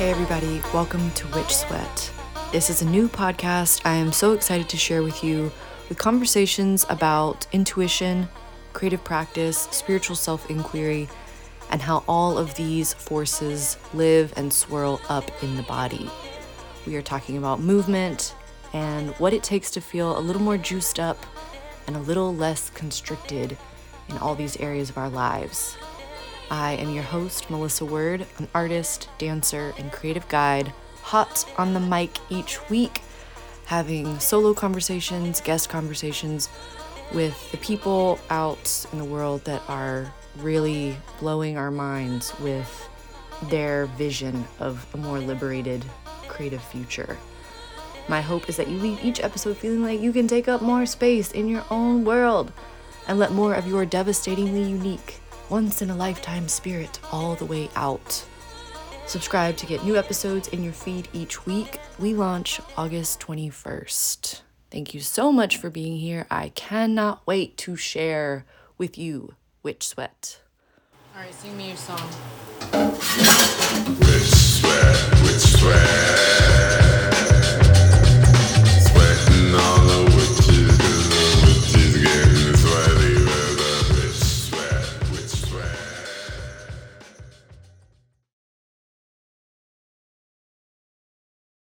Hey, everybody, welcome to Witch Sweat. This is a new podcast I am so excited to share with you with conversations about intuition, creative practice, spiritual self inquiry, and how all of these forces live and swirl up in the body. We are talking about movement and what it takes to feel a little more juiced up and a little less constricted in all these areas of our lives. I am your host, Melissa Word, an artist, dancer, and creative guide, hot on the mic each week, having solo conversations, guest conversations with the people out in the world that are really blowing our minds with their vision of a more liberated, creative future. My hope is that you leave each episode feeling like you can take up more space in your own world and let more of your devastatingly unique, once in a lifetime spirit all the way out. Subscribe to get new episodes in your feed each week. We launch August 21st. Thank you so much for being here. I cannot wait to share with you Witch Sweat. All right, sing me your song.